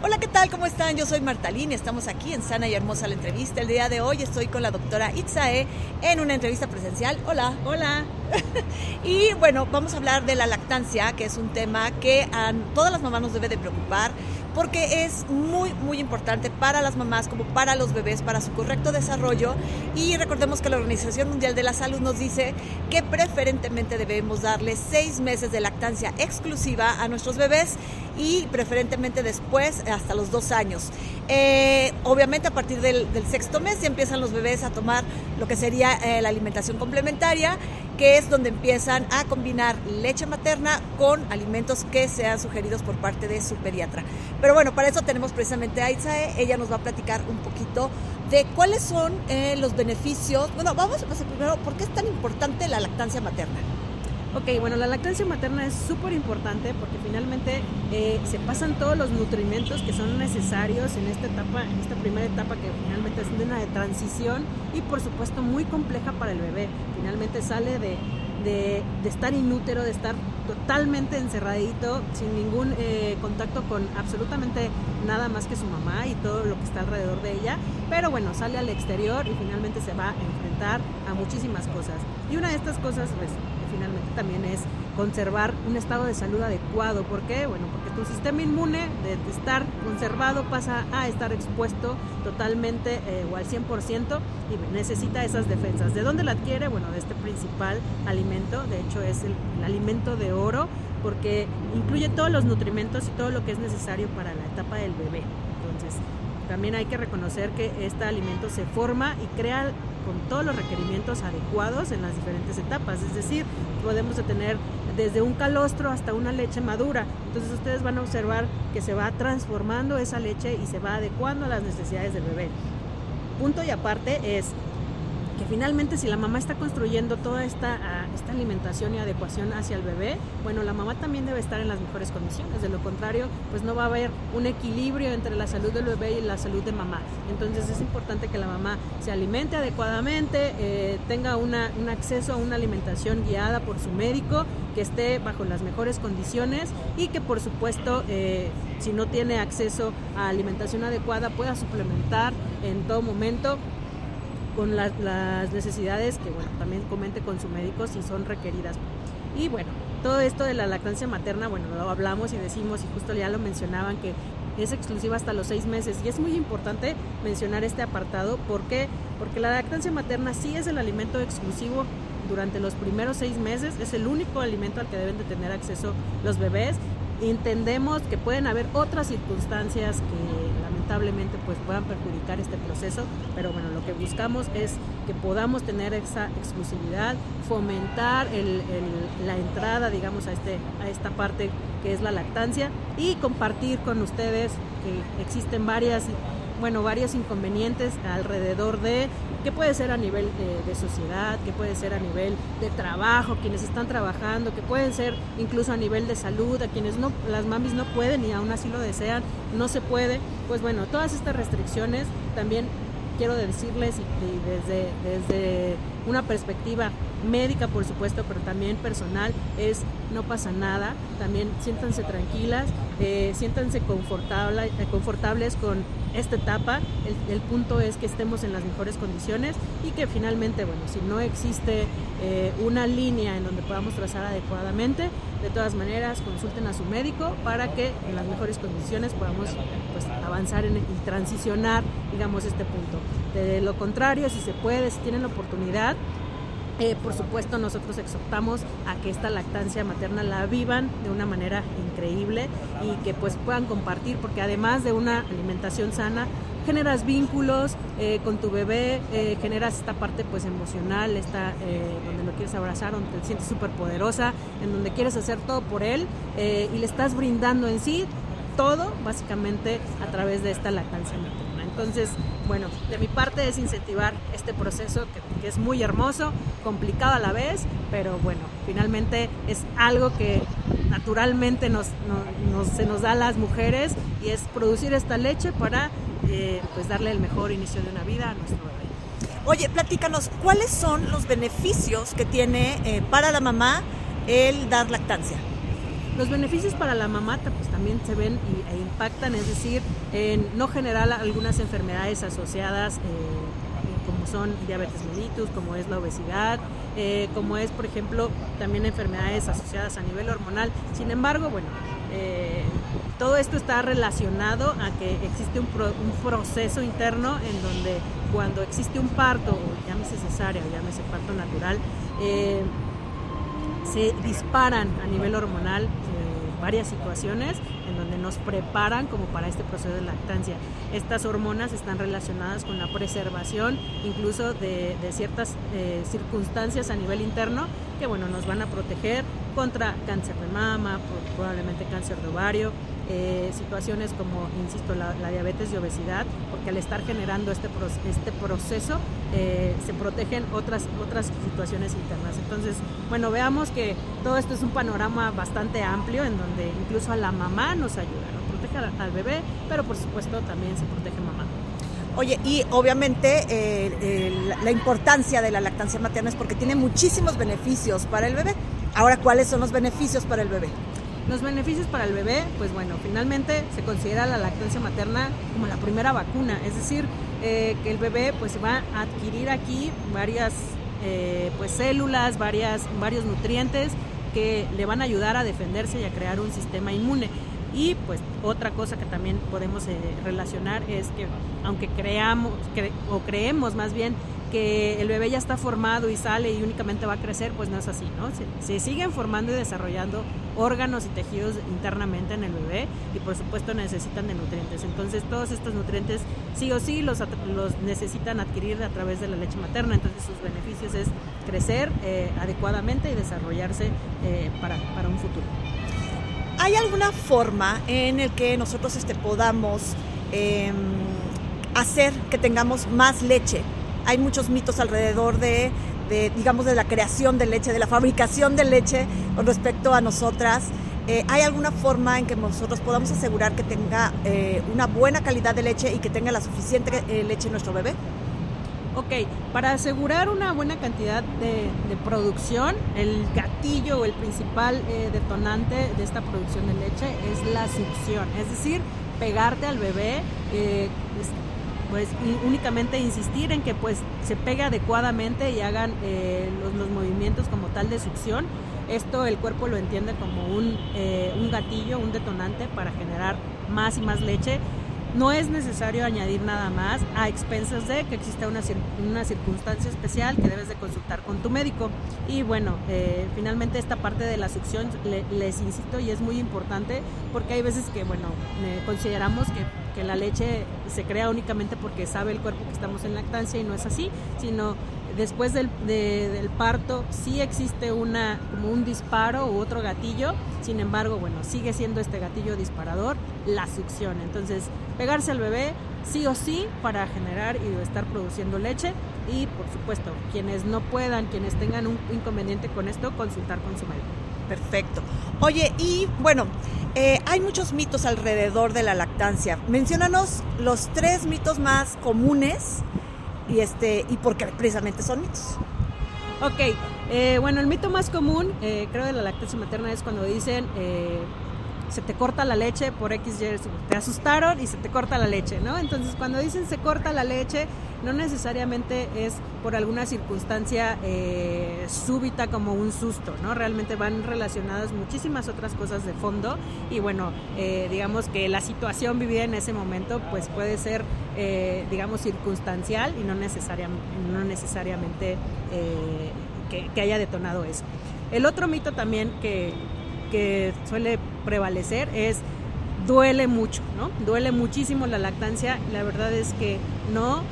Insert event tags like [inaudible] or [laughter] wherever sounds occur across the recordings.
Hola, ¿qué tal? ¿Cómo están? Yo soy Martalín y estamos aquí en Sana y Hermosa la entrevista. El día de hoy estoy con la doctora Itzae en una entrevista presencial. Hola. Hola. [laughs] y bueno, vamos a hablar de la lactancia, que es un tema que a todas las mamás nos debe de preocupar porque es muy, muy importante para las mamás como para los bebés, para su correcto desarrollo. Y recordemos que la Organización Mundial de la Salud nos dice que preferentemente debemos darle seis meses de lactancia exclusiva a nuestros bebés y preferentemente después hasta los dos años. Eh, obviamente a partir del, sexto mes ya empiezan los bebés a tomar lo que sería eh, la alimentación complementaria que es donde empiezan a combinar leche materna con alimentos que sean sugeridos por parte de su pediatra. Bueno, para eso tenemos precisamente a Itzae, ella nos va a platicar un poquito de cuáles son eh, los beneficios. Bueno, vamos a pasar primero, ¿por qué es tan importante la lactancia materna? Ok, bueno, la lactancia materna es súper importante porque finalmente eh, se pasan todos los nutrimentos que son necesarios en esta etapa, en esta primera etapa que finalmente es una de transición y por supuesto muy compleja para el bebé. Finalmente sale de, de, estar inútero, de estar totalmente encerradito, sin ningún eh, contacto con absolutamente nada más que su mamá y todo lo que está alrededor de ella. Pero bueno, sale al exterior y finalmente se va a enfrentar a muchísimas cosas. Y una de estas cosas, pues, finalmente también es conservar un estado de salud adecuado. ¿Por qué? Bueno, porque tu sistema inmune de estar conservado pasa a estar expuesto totalmente eh, o al 100% y necesita esas defensas. ¿De dónde la adquiere? Bueno, de este principal alimento, de hecho es el, alimento de oro porque incluye todos los nutrimentos y todo lo que es necesario para la etapa del bebé. Entonces, también hay que reconocer que este alimento se forma y crea con todos los requerimientos adecuados en las diferentes etapas. Es decir, podemos tener desde un calostro hasta una leche madura. Entonces ustedes van a observar que se va transformando esa leche y se va adecuando a las necesidades del bebé. Punto y aparte es finalmente si la mamá está construyendo toda esta, ah, esta alimentación y adecuación hacia el bebé, bueno, la mamá también debe estar en las mejores condiciones. De lo contrario, pues no va a haber un equilibrio entre la salud del bebé y la salud de mamá. Entonces es importante que la mamá se alimente adecuadamente, eh, tenga un acceso a una alimentación guiada por su médico, que esté bajo las mejores condiciones y que por supuesto eh, si no tiene acceso a alimentación adecuada pueda suplementar en todo momento con las necesidades que bueno, también comente con su médico si son requeridas. Y bueno, todo esto de la lactancia materna, bueno, lo hablamos y decimos, y justo ya lo mencionaban, que es exclusiva hasta los seis meses. Y es muy importante mencionar este apartado. ¿Por qué? Porque la lactancia materna sí es el alimento exclusivo durante los primeros seis meses. Es el único alimento al que deben de tener acceso los bebés. Entendemos que pueden haber otras circunstancias que lamentablemente pues puedan perjudicar este proceso, pero bueno, lo que buscamos es que podamos tener esa exclusividad, fomentar la entrada, digamos, a, este, a esta parte que es la lactancia y compartir con ustedes que existen varias bueno, varios inconvenientes alrededor de, que puede ser a nivel de, sociedad, que puede ser a nivel de trabajo, quienes están trabajando, que pueden ser incluso a nivel de salud, a quienes no, las mamis no pueden y aún así lo desean, no se puede. Pues bueno, todas estas restricciones también quiero decirles y, desde, desde una perspectiva médica por supuesto, pero también personal, es no pasa nada, también siéntanse tranquilas, eh, siéntanse eh, confortables con esta etapa, el, punto es que estemos en las mejores condiciones y que finalmente, bueno, si no existe eh, una línea en donde podamos trazar adecuadamente, de todas maneras consulten a su médico para que en las mejores condiciones podamos pues, avanzar y transicionar, digamos, este punto. De lo contrario, si se puede, si tienen la oportunidad, eh, por supuesto, nosotros exhortamos a que esta lactancia materna la vivan de una manera increíble y que pues puedan compartir, porque además de una alimentación sana, generas vínculos eh, con tu bebé, eh, generas esta parte pues emocional, esta, donde lo quieres abrazar, donde te sientes súper poderosa, en donde quieres hacer todo por él y le estás brindando en sí todo básicamente a través de esta lactancia materna. Entonces, bueno, de mi parte es incentivar este proceso que, es muy hermoso, complicado a la vez, pero bueno, finalmente es algo que naturalmente nos, se nos da a las mujeres y es producir esta leche para eh, pues darle el mejor inicio de una vida a nuestro bebé. Oye, platícanos, ¿cuáles son los beneficios que tiene eh, para la mamá el dar lactancia? Los beneficios para la mamá pues, también se ven e impactan, es decir, en no generar algunas enfermedades asociadas. Eh, como son diabetes mellitus, como es la obesidad, eh, como es, por ejemplo, también enfermedades asociadas a nivel hormonal. Sin embargo, bueno, eh, todo esto está relacionado a que existe un, proceso interno en donde cuando existe un parto, o llámese cesárea o llámese parto natural, se disparan a nivel hormonal varias situaciones en donde nos preparan como para este proceso de lactancia. Estas hormonas están relacionadas con la preservación incluso de, ciertas eh, circunstancias a nivel interno que bueno, nos van a proteger contra cáncer de mama, probablemente cáncer de ovario, eh, situaciones como, insisto, la, diabetes y obesidad, porque al estar generando este, este proceso eh, se protegen otras, otras situaciones internas. Entonces, bueno, veamos que todo esto es un panorama bastante amplio en donde incluso a la mamá nos ayuda, nos protege al, bebé, pero por supuesto también se protege mamá. Oye, y obviamente eh, la importancia de la lactancia materna es porque tiene muchísimos beneficios para el bebé. Ahora, ¿cuáles son los beneficios para el bebé? Los beneficios para el bebé, pues bueno, finalmente se considera la lactancia materna como la primera vacuna, es decir, eh, que el bebé pues va a adquirir aquí varias eh, pues células, varias, varios nutrientes que le van a ayudar a defenderse y a crear un sistema inmune. Y pues otra cosa que también podemos eh, relacionar es que aunque creamos o creemos más bien que el bebé ya está formado y sale y únicamente va a crecer, pues no es así, ¿no? Se, siguen formando y desarrollando órganos y tejidos internamente en el bebé y por supuesto necesitan de nutrientes. Entonces todos estos nutrientes sí o sí los, necesitan adquirir a través de la leche materna, entonces sus beneficios es crecer eh, adecuadamente y desarrollarse eh, para, para, un futuro. ¿Hay alguna forma en el que nosotros este, podamos em, hacer que tengamos más leche hay muchos mitos alrededor de, digamos, de la creación de leche, de la fabricación de leche con respecto a nosotras. Eh, ¿Hay alguna forma en que nosotros podamos asegurar que tenga eh, una buena calidad de leche y que tenga la suficiente eh, leche nuestro bebé? Ok, para asegurar una buena cantidad de, producción, el gatillo o el principal detonante de esta producción de leche es la succión, es decir, pegarte al bebé, pues únicamente insistir en que pues se pegue adecuadamente y hagan eh, los, movimientos como tal de succión. Esto el cuerpo lo entiende como un, eh, un gatillo, un detonante para generar más y más leche no es necesario añadir nada más a expensas de que exista una, una circunstancia especial que debes de consultar con tu médico. Y bueno, eh, finalmente esta parte de la succión les insisto y es muy importante porque hay veces que, bueno, consideramos que, que la leche se crea únicamente porque sabe el cuerpo que estamos en lactancia y no es así, sino después del, parto sí existe una, como un disparo u otro gatillo, sin embargo, bueno, sigue siendo este gatillo disparador la succión. Entonces, pegarse al bebé sí o sí para generar y estar produciendo leche y, por supuesto, quienes no puedan, quienes tengan un inconveniente con esto, consultar con su médico. Perfecto. Oye, y bueno, eh, hay muchos mitos alrededor de la lactancia. Menciónanos los tres mitos más comunes y este y porque precisamente son mitos. Ok, eh, bueno, el mito más común, eh, creo, de la lactancia materna es cuando dicen eh, se te corta la leche por X, te asustaron y se te corta la leche, ¿no? Entonces, cuando dicen se corta la leche, no necesariamente es por alguna circunstancia eh, súbita como un susto, ¿no? Realmente van relacionadas muchísimas otras cosas de fondo y bueno, eh, digamos que la situación vivida en ese momento pues puede ser, eh, digamos, circunstancial y no, no necesariamente que, haya detonado eso. El otro mito también que suele prevalecer es duele mucho, ¿no? Duele muchísimo la lactancia. La verdad es que no.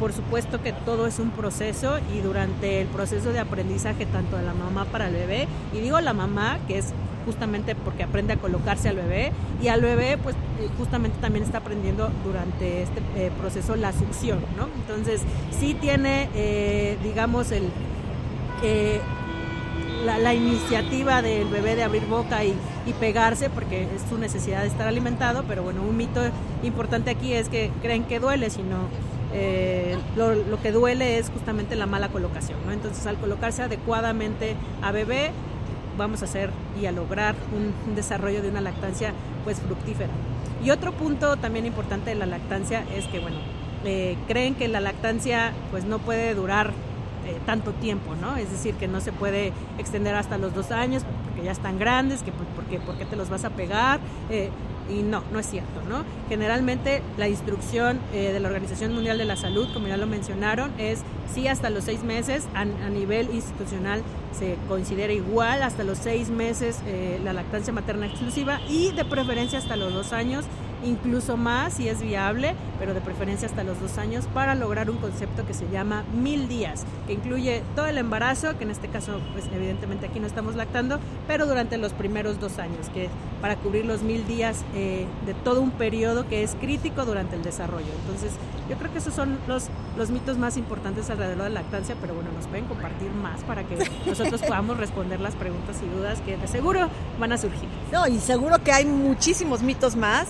Por supuesto que todo es un proceso y durante el proceso de aprendizaje tanto de la mamá para el bebé, y digo la mamá, que es justamente porque aprende a colocarse al bebé, y al bebé pues eh, justamente también está aprendiendo durante este eh, proceso la succión, ¿no? Entonces sí tiene, eh, digamos, el la, iniciativa del bebé de abrir boca y, pegarse porque es su necesidad de estar alimentado, pero bueno, un mito importante aquí es que creen que duele, sino eh, lo, que duele es justamente la mala colocación, ¿no? Entonces al colocarse adecuadamente a bebé, vamos a hacer y a lograr un, desarrollo de una lactancia pues fructífera. Y otro punto también importante de la lactancia es que, bueno, eh, creen que la lactancia pues no puede durar eh, tanto tiempo, ¿no? Es decir, que no se puede extender hasta los dos años porque ya están grandes, que porque, porque te los vas a pegar. Eh, y no, no es cierto, ¿no? Generalmente la instrucción eh, de la Organización Mundial de la Salud, como ya lo mencionaron, es sí hasta los seis meses, a, nivel institucional se considera igual, hasta los seis meses la lactancia materna exclusiva y de preferencia hasta los dos años incluso más si es viable, pero de preferencia hasta los dos años, para lograr un concepto que se llama mil días, que incluye todo el embarazo, que en este caso, pues evidentemente aquí no estamos lactando, pero durante los primeros dos años, que para cubrir los mil días eh, de todo un periodo que es crítico durante el desarrollo. Entonces, yo creo que esos son los, los mitos más importantes alrededor de la lactancia, pero bueno, nos pueden compartir más para que nosotros [laughs] podamos responder las preguntas y dudas que de seguro van a surgir. No, y seguro que hay muchísimos mitos más.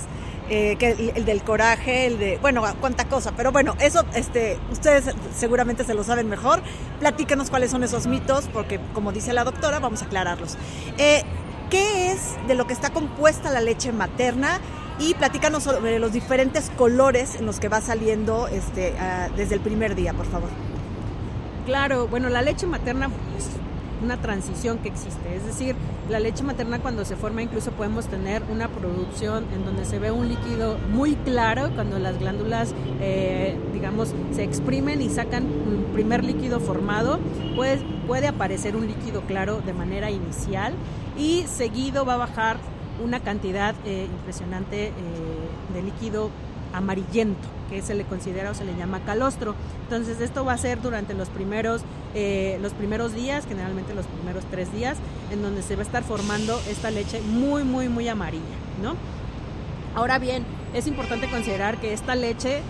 Eh, que el, del coraje, el de, bueno, cuánta cosa, pero bueno, eso este, ustedes seguramente se lo saben mejor. Platícanos cuáles son esos mitos, porque como dice la doctora, vamos a aclararlos. Eh, ¿Qué es de lo que está compuesta la leche materna? Y platícanos sobre los diferentes colores en los que va saliendo este, ah, desde el primer día, por favor. Claro, bueno, la leche materna una transición que existe, es decir, la leche materna cuando se forma incluso podemos tener una producción en donde se ve un líquido muy claro cuando las glándulas, eh, digamos, se exprimen y sacan un primer líquido formado, pues puede aparecer un líquido claro de manera inicial y seguido va a bajar una cantidad eh, impresionante eh, de líquido amarillento, que se le considera o se le llama calostro. Entonces esto va a ser durante los primeros, eh, los primeros días, generalmente los primeros tres días, en donde se va a estar formando esta leche muy, muy, muy amarilla, ¿no? Ahora bien, es importante considerar que esta leche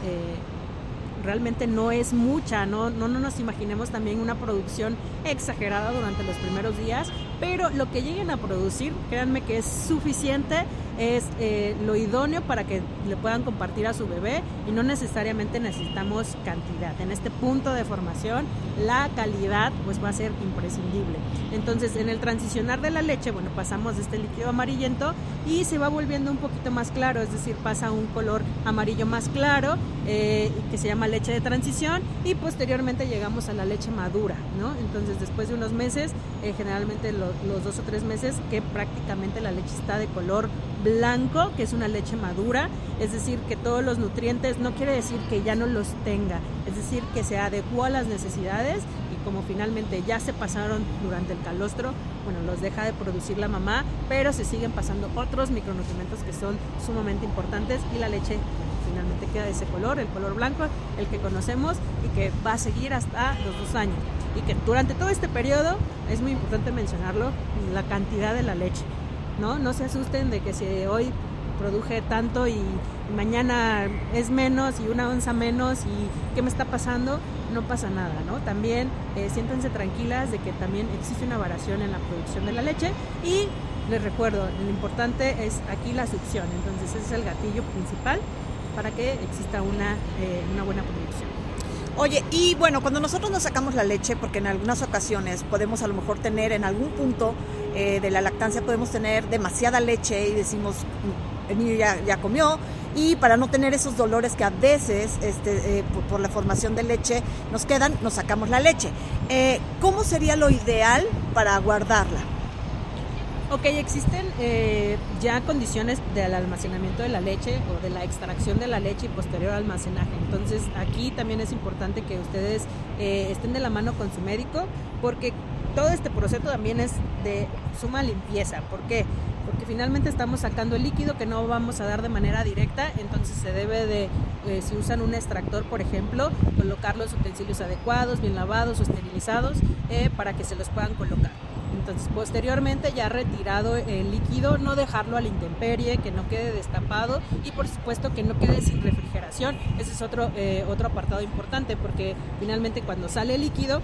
realmente no es mucha, no, no, no nos imaginemos también una producción exagerada durante los primeros días, pero lo que lleguen a producir, créanme que es suficiente, es eh, lo idóneo para que le puedan compartir a su bebé y no necesariamente necesitamos cantidad. En este punto de formación, la calidad pues va a ser imprescindible. Entonces, en el transicionar de la leche, bueno, pasamos de este líquido amarillento y se va volviendo un poquito más claro, es decir, pasa a un color amarillo más claro eh, que se llama leche de transición y posteriormente llegamos a la leche madura, ¿no? Entonces, después de unos meses, eh, generalmente los dos o tres meses, que prácticamente la leche está de color blanco, que es una leche madura, es decir, que todos los nutrientes no quiere decir que ya no los tenga, es decir, que se adecuó a las necesidades y como finalmente ya se pasaron durante el calostro, bueno, los deja de producir la mamá, pero se siguen pasando otros micronutrientes que son sumamente importantes y la leche finalmente queda de ese color, el color blanco, el que conocemos y que va a seguir hasta los dos años. Y que durante todo este periodo, es muy importante mencionarlo, la cantidad de la leche. ¿No? No se asusten de que si hoy produje tanto y mañana es menos y una onza menos y qué me está pasando, no pasa nada, ¿no? También eh, siéntense tranquilas de que también existe una variación en la producción de la leche y les recuerdo, lo importante es aquí la succión, entonces ese es el gatillo principal para que exista una, eh, una buena producción. Oye, y bueno, cuando nosotros nos sacamos la leche, porque en algunas ocasiones podemos a lo mejor tener en algún punto eh, de la lactancia, podemos tener demasiada leche y decimos, mm, el niño ya, ya comió, y para no tener esos dolores que a veces este, eh, por, la formación de leche nos quedan, nos sacamos la leche. Eh, ¿Cómo sería lo ideal para guardarla? Ok, existen eh, ya condiciones del almacenamiento de la leche o de la extracción de la leche y posterior almacenaje. Entonces aquí también es importante que ustedes eh, estén de la mano con su médico porque todo este proceso también es de suma limpieza. ¿Por qué? Porque finalmente estamos sacando el líquido que no vamos a dar de manera directa, entonces se debe de, eh, si usan un extractor, por ejemplo, colocar los utensilios adecuados, bien lavados o esterilizados, para que se los puedan colocar. Entonces, posteriormente, ya retirado el líquido, no dejarlo a la intemperie, que no quede destapado y por supuesto que no quede sin refrigeración. Ese es otro, eh, otro apartado importante porque finalmente cuando sale el líquido,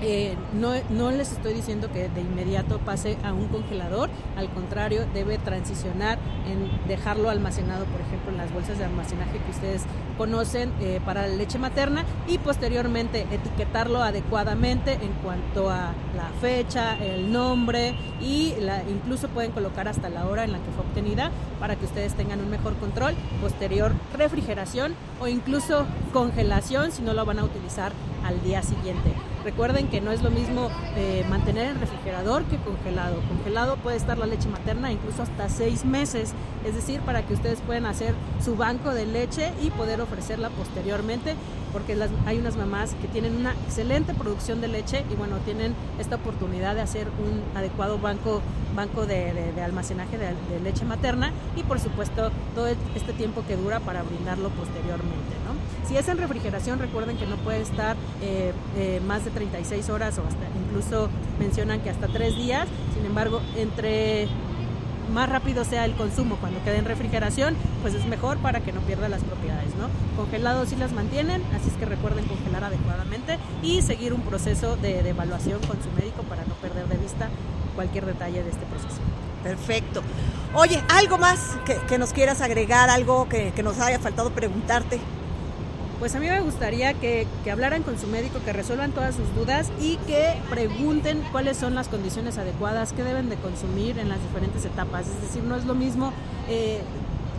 eh, no, no, les estoy diciendo que de inmediato pase a un congelador, al contrario, debe transicionar en dejarlo almacenado, por ejemplo, en las bolsas de almacenaje que ustedes conocen eh, para la leche materna y posteriormente etiquetarlo adecuadamente en cuanto a la fecha, el nombre y la, incluso pueden colocar hasta la hora en la que fue obtenida para que ustedes tengan un mejor control, posterior refrigeración o incluso congelación si no lo van a utilizar al día siguiente. Recuerden que no es lo mismo eh, mantener en refrigerador que congelado. Congelado puede estar la leche materna incluso hasta seis meses, es decir, para que ustedes puedan hacer su banco de leche y poder ofrecerla posteriormente, porque hay unas mamás que tienen una excelente producción de leche y bueno, tienen esta oportunidad de hacer un adecuado banco, banco de, almacenaje de, de leche materna y por supuesto todo este tiempo que dura para brindarlo posteriormente. Si es en refrigeración, recuerden que no puede estar eh, eh, más de 36 horas o hasta incluso mencionan que hasta 3 días. Sin embargo, entre más rápido sea el consumo cuando quede en refrigeración, pues es mejor para que no pierda las propiedades, ¿no? Congelados sí las mantienen, así es que recuerden congelar adecuadamente y seguir un proceso de, evaluación con su médico para no perder de vista cualquier detalle de este proceso. Perfecto. Oye, ¿algo más que, nos quieras agregar, algo que nos haya faltado preguntarte? Pues a mí me gustaría que, hablaran con su médico, que resuelvan todas sus dudas y que pregunten cuáles son las condiciones adecuadas que deben de consumir en las diferentes etapas. Es decir, no es lo mismo eh,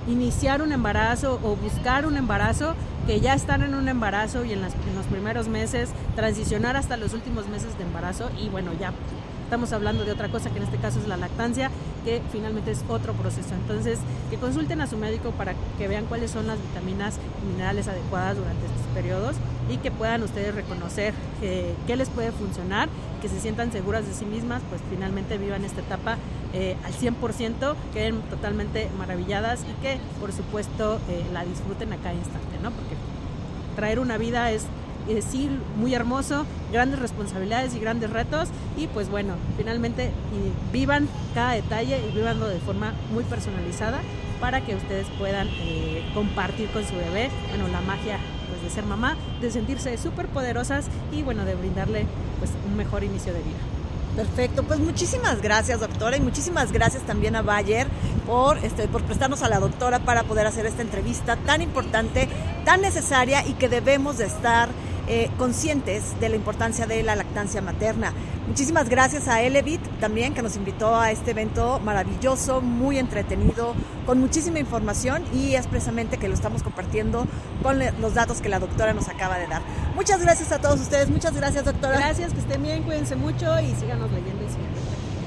iniciar un embarazo o buscar un embarazo que ya están en un embarazo y en, en los primeros meses transicionar hasta los últimos meses de embarazo y bueno, ya estamos hablando de otra cosa que en este caso es la lactancia, que finalmente es otro proceso. Entonces, que consulten a su médico para que vean cuáles son las vitaminas y minerales adecuadas durante estos periodos y que puedan ustedes reconocer eh, qué les puede funcionar, que se sientan seguras de sí mismas, pues finalmente vivan esta etapa eh, al 100%, queden totalmente maravilladas y que por supuesto eh, la disfruten a cada instante, ¿no? Porque traer una vida es sí, muy hermoso, grandes responsabilidades y grandes retos y pues bueno, finalmente vivan cada detalle y vivanlo de forma muy personalizada para que ustedes puedan eh, compartir con su bebé, bueno, la magia pues, de ser mamá, de sentirse súper poderosas y bueno, de brindarle pues un mejor inicio de vida. Perfecto, pues muchísimas gracias doctora y muchísimas gracias también a Bayer por, este, por prestarnos a la doctora para poder hacer esta entrevista tan importante, tan necesaria y que debemos de estar eh, conscientes de la importancia de la lactancia materna. Muchísimas gracias a Elevit también que nos invitó a este evento maravilloso, muy entretenido, con muchísima información y expresamente que lo estamos compartiendo con los datos que la doctora nos acaba de dar. Muchas gracias a todos ustedes, muchas gracias doctora. Gracias, que estén bien, cuídense mucho y síganos leyendo y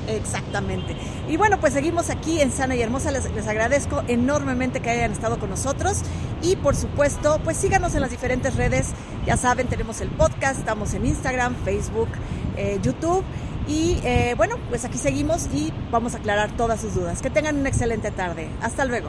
Exactamente. Y bueno, pues seguimos aquí en Sana y Hermosa. Les, agradezco enormemente que hayan estado con nosotros. Y por supuesto, pues síganos en las diferentes redes. Ya saben, tenemos el podcast, estamos en Instagram, Facebook, eh, YouTube. Y eh, bueno, pues aquí seguimos y vamos a aclarar todas sus dudas. Que tengan una excelente tarde. Hasta luego.